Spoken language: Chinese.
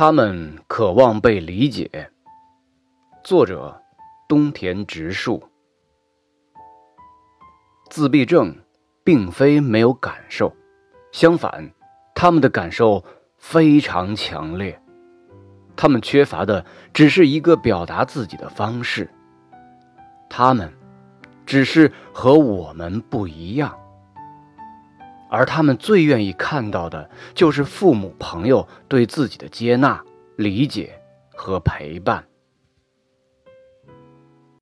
他们渴望被理解。作者：东田直树。自闭症并非没有感受，相反，他们的感受非常强烈。他们缺乏的只是一个表达自己的方式。他们只是和我们不一样。而他们最愿意看到的，就是父母、朋友对自己的接纳、理解和陪伴。